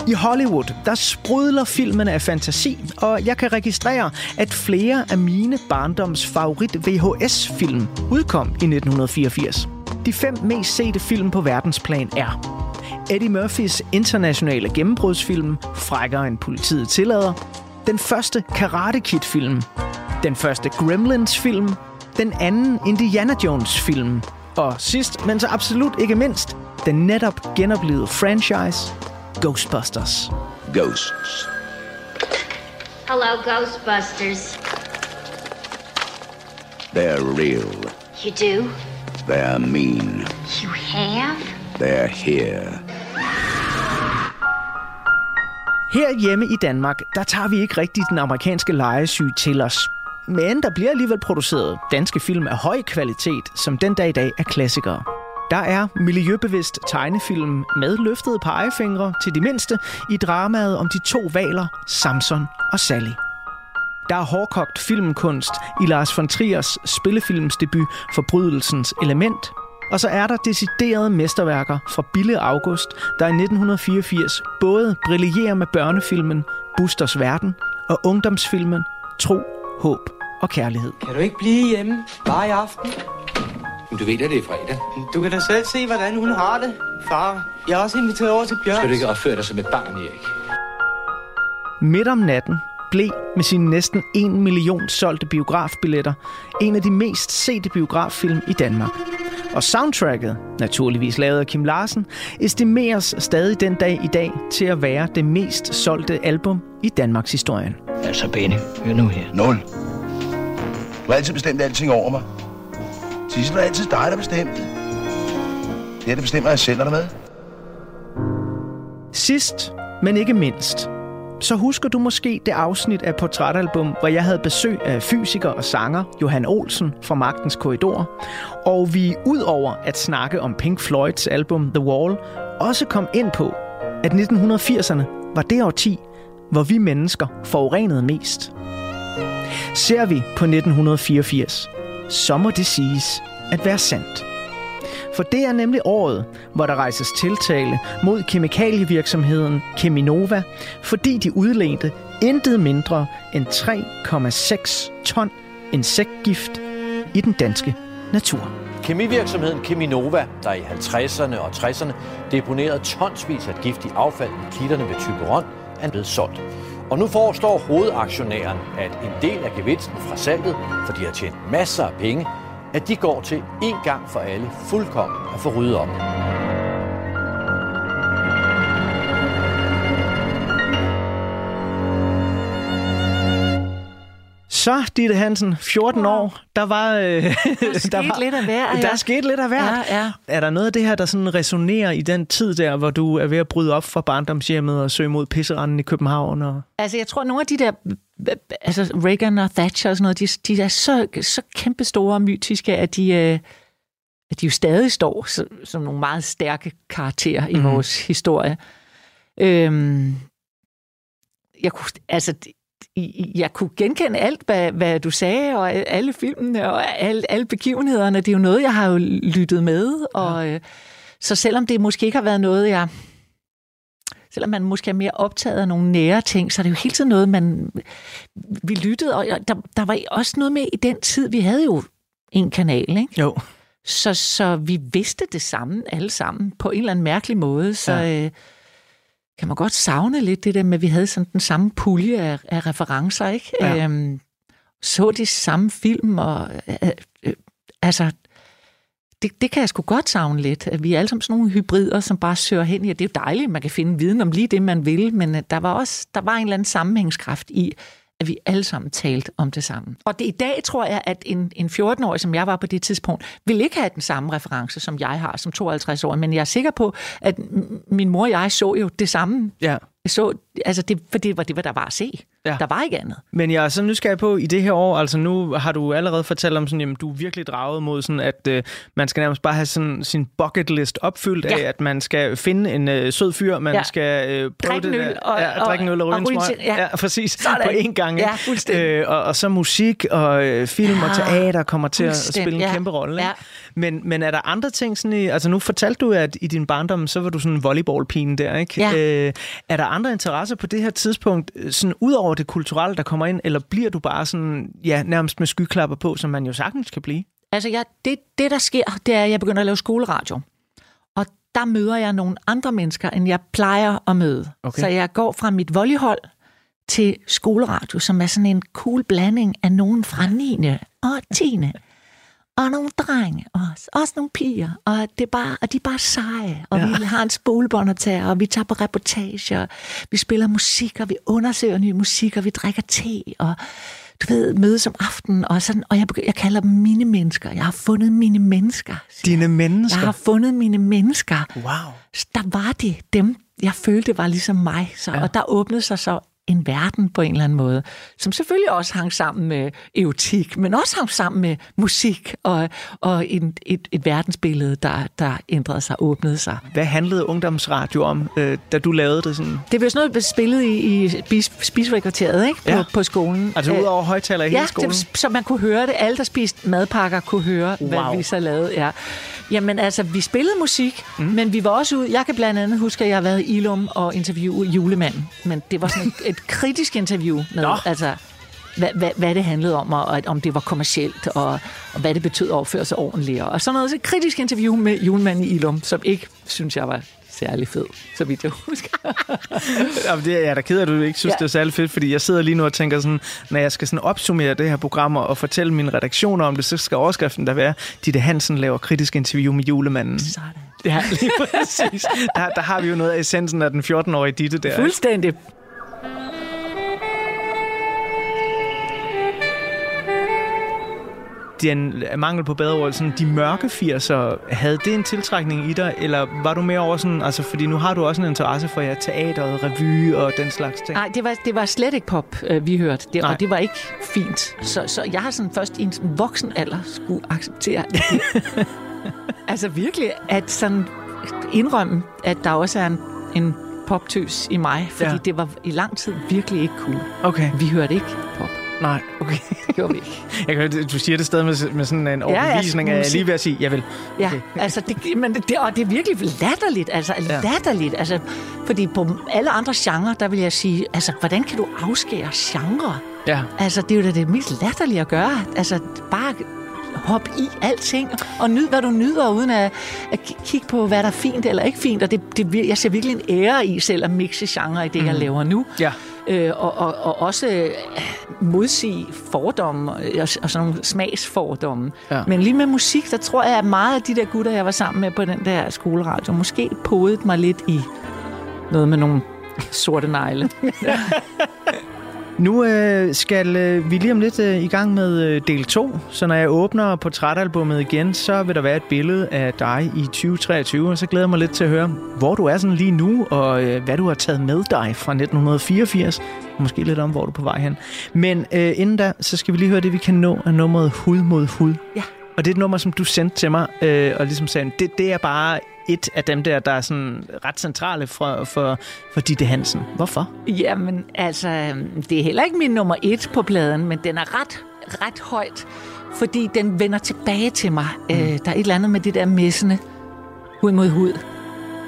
I Hollywood, der sprudler filmen af fantasi, og jeg kan registrere, at flere af mine barndoms favorit VHS-film udkom i 1984. De fem mest sete film på verdensplan er Eddie Murphys internationale gennembrudsfilm Frækkere end politiet tillader, den første Karate Kid-film, den første Gremlins-film, den anden Indiana Jones-film, og sidst, men så absolut ikke mindst, den netop genoplevede franchise Ghostbusters. Ghosts. Hello, Ghostbusters. They're real. You do? They're mean. You have? They're here. Her hjemme i Danmark, der tager vi ikke rigtig den amerikanske lejesyge til os. Men der bliver alligevel produceret danske film af høj kvalitet, som den dag i dag er klassikere. Der er miljøbevidst tegnefilm med løftede pegefingre til de mindste i dramaet om de to valer, Samson og Sally. Der er hårdkogt filmkunst i Lars von Triers spillefilmsdebut Forbrydelsens Element. Og så er der deciderede mesterværker fra Bille August, der i 1984 både brillerer med børnefilmen Busters Verden og ungdomsfilmen Tro, Håb og Kærlighed. Kan du ikke blive hjemme bare i aften? Men du ved at det er fredag. Du kan da selv se, hvordan hun har det. Far, jeg er også inviteret over til Bjørn. Skal du ikke opføre dig som et barn, Erik? Midt om natten blev med sine næsten 1 million solgte biografbilletter en af de mest sete biograffilm i Danmark. Og soundtracket, naturligvis lavet af Kim Larsen, estimeres stadig den dag i dag til at være det mest solgte album i Danmarks historie. Altså, Benny, hør nu her. Nul. Du har altid bestemt alting over mig. Sissel er altid dig, der bestemte. Det er det bestemmer jeg selv, er med? Sidst, men ikke mindst, så husker du måske det afsnit af Portrætalbum, hvor jeg havde besøg af fysiker og sanger Johan Olsen fra Magtens Korridor, og vi ud over at snakke om Pink Floyds album The Wall, også kom ind på, at 1980'erne var det årti, hvor vi mennesker forurenede mest. Ser vi på 1984, så må det siges at være sandt. For det er nemlig året, hvor der rejses tiltale mod kemikalievirksomheden Cheminova, fordi de udledte intet mindre end 3,6 ton insektgift i den danske natur. Kemivirksomheden Cheminova, der i 50'erne og 60'erne deponerede tonsvis af giftig affald i klitterne ved Typeron, er blevet solgt. Og nu forestår hovedaktionæren, at en del af gevinsten fra salget, for de har tjent masser af penge, at de går til en gang for alle fuldkommen at få ryddet op. Så, Ditte Hansen, 14 år, der var... Øh, Der er var, lidt af hver, Der ja. er sket lidt af hvert. Ja, ja. Er der noget af det her, der sådan resonerer i den tid der, hvor du er ved at bryde op fra barndomshjemmet og søge mod pisseranden i København? Og... Altså, jeg tror, nogle af de der, altså Reagan og Thatcher og sådan noget, de, de er så, så kæmpestore og mytiske, at de, øh, at de jo stadig står som, som nogle meget stærke karakterer i Mhm. vores historie. Øhm, jeg kunne, altså, jeg kunne genkende alt, hvad, hvad du sagde, og alle filmene, og alle, alle begivenhederne. Det er jo noget, jeg har jo lyttet med, og øh, så selvom det måske ikke har været noget, jeg selvom man måske er mere optaget af nogle nære ting, så er det jo hele tiden noget, man vi lyttede, og der, der var også noget med i den tid, vi havde jo en kanal, ikke? Jo. Så, så vi vidste det samme alle sammen på en eller anden mærkelig måde, så ja. øh, kan man godt savne lidt det der med, at vi havde sådan den samme pulje af, af referencer, ikke? Ja. Øhm, så de samme film, og øh, øh, altså, det, det kan jeg sgu godt savne lidt, at vi er alle sammen sådan nogle hybrider, som bare søger hen i, at det er jo dejligt, man kan finde viden om lige det, man vil, men øh, der var også der var en eller anden sammenhængskraft i, at vi alle sammen talte om det samme. Og det i dag tror jeg, at en, en 14-årig, som jeg var på det tidspunkt, vil ikke have den samme reference, som jeg har som 52 år. Men jeg er sikker på, at min mor og jeg så jo det samme. Ja. Så, altså det, for det var det, var der var at se. Ja. Der var ikke andet. Men jeg er så nysgerrig på, i det her år, altså nu har du allerede fortalt om sådan, jamen du er virkelig draget mod sådan, at øh, man skal nærmest bare have sådan, sin bucket list opfyldt ja. Af, at man skal finde en øh, sød fyr, man ja. Skal øh, prøve Drikke det der, og- ja, og- drikke en øl og og en ryge en smøg. ja. Ja, præcis. Sådan. På én gang. Ja. Øh, og, og så musik og øh, film ja. og Ja, teater kommer til at spille en ja. kæmpe rolle. Ja. Men, men er der andre ting, sådan i, altså nu fortalte du, at i din barndom, så var du sådan en volleyballpige der, ikke? Ja. Øh, er der andre interesser på det her tidspunkt, øh, sådan ud over det kulturelle, der kommer ind, eller bliver du bare sådan, ja, nærmest med skyklapper på, som man jo sagtens kan blive? Altså, jeg, det, det, der sker, det er, at jeg begynder at lave skoleradio. Og der møder jeg nogle andre mennesker, end jeg plejer at møde. Okay. Så jeg går fra mit volleyhold til skoleradio, som er sådan en cool blanding af nogen fra 9. og 10. Og nogle drenge, og også nogle piger. Og, det er bare, og de er bare seje. Og Ja. vi har en spolebåndoptager, og vi tager på reportager. Vi spiller musik, og vi undersøger ny musik, og vi drikker te. Og du ved, mødes om aftenen. Og, sådan, og jeg, jeg kalder dem mine mennesker. Jeg har fundet mine mennesker. Dine mennesker? Jeg har fundet mine mennesker. Wow. Så der var det dem, jeg følte var ligesom mig. Så, ja. Og der åbnede sig så en verden på en eller anden måde, som selvfølgelig også hang sammen med erotik, men også hang sammen med musik og, og en, et, et verdensbillede, der, der ændrede sig, åbnede sig. Hvad handlede ungdomsradio om, øh, da du lavede det sådan? Det var sådan noget, spillet i, i spis, spisefrikvarteret, ikke? På, Ja. ja. på skolen. Altså Øh, ud over højtaler i hele ja, skolen? Det, så man kunne høre det. Alle, der spiste madpakker, kunne høre, wow. Hvad vi så lavede. Ja. Jamen altså, vi spillede musik, mm. men vi var også ude... Jeg kan blandt andet huske, at jeg har været i Ilum og interviewet julemanden. Men det var sådan et, et kritisk interview med, Nå. altså, hvad, hvad, hvad det handlede om, og at, om det var kommercielt, og, og hvad det betød at opføre sig ordentligt. Og sådan noget. Så et kritisk interview med julemanden i Ilum, som ikke, synes jeg, var særlig fed, så vidt jeg husker. Jamen, det er jeg da ked af, at du ikke synes, ja. Det er særlig fedt, fordi jeg sidder lige nu og tænker sådan, når jeg skal sådan opsummere det her program og fortælle mine redaktioner om det, så skal overskriften der være, Ditte Hansen laver kritisk interview med julemanden. Sådan. Ja, lige præcis. Der, der har vi jo noget af essensen af den 14-årige Ditte der. Fuldstændig. Den mangel på bedre ord, sådan de mørke 80'er, havde det en tiltrækning i dig, eller var du mere over sådan, altså fordi nu har du også en interesse for ja, teateret, revy og den slags ting? Nej, det var, det var slet ikke pop, øh, vi hørte. Det, Nej. og det var ikke fint. Så, så jeg har sådan først i en voksen alder skulle acceptere det. altså virkelig, at sådan indrømme, at der også er en, en poptøs i mig, fordi Ja. ja. det var i lang tid virkelig ikke cool. Okay. Vi hørte ikke pop. Nej, okay. Det gjorde vi ikke. Jeg kan, du siger det stadig med, med sådan en Ja, ja, overbevisning, ja, jeg er musik. lige ved at sige, jeg vil. Ja, Okay. altså det, men det, og det er virkelig latterligt, altså ja. latterligt, altså, fordi på alle andre genrer, der vil jeg sige, altså, hvordan kan du afskære genre? Ja. Altså, det er jo da det mest latterlige at gøre, altså, bare hop i alting, og nyd, hvad du nyder, uden at, at kigge på, hvad der er fint eller ikke fint, og det, det, jeg ser virkelig en ære i selv at mixe genre i det, mm. jeg laver nu. Ja. Øh, og, og, og også øh, modsige fordomme og, og sådan nogle smagsfordomme. Ja. Men lige med musik, der tror jeg, at meget af de der gutter, jeg var sammen med på den der skoleradio, måske podet mig lidt i noget med nogle sorte negle. Nu øh, skal øh, vi lige om lidt øh, i gang med øh, del 2, så når jeg åbner portrætalbummet igen, så vil der være et billede af dig i 2023, og så glæder jeg mig lidt til at høre, hvor du er sådan lige nu, og øh, hvad du har taget med dig fra 1984. Måske lidt om, hvor du er på vej hen. Men øh, inden da, så skal vi lige høre det, vi kan nå af nummeret Hud mod Hud. Ja. Og det er et nummer, som du sendte til mig, øh, og ligesom sagde, det, det er bare et af dem der, der er sådan ret centrale for, for, for Ditte Hansen. Hvorfor? Jamen, altså, det er heller ikke min nummer et på pladen, men den er ret, ret højt, fordi den vender tilbage til mig. Mm. Øh, der er et eller andet med det der messende hud mod hud.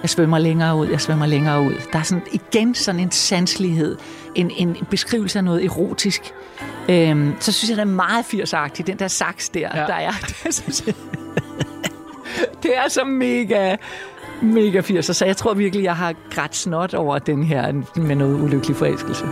Jeg svømmer længere ud, jeg svømmer længere ud. Der er sådan, igen sådan en sanselighed, en, en beskrivelse af noget erotisk. Øhm, så synes jeg, den er meget 80'er-agtig, den der saks der, ja. der er. Det, synes jeg, det er så mega, mega 80'er, så jeg tror virkelig, jeg har grædt snot over den her med noget ulykkelig forelskelse.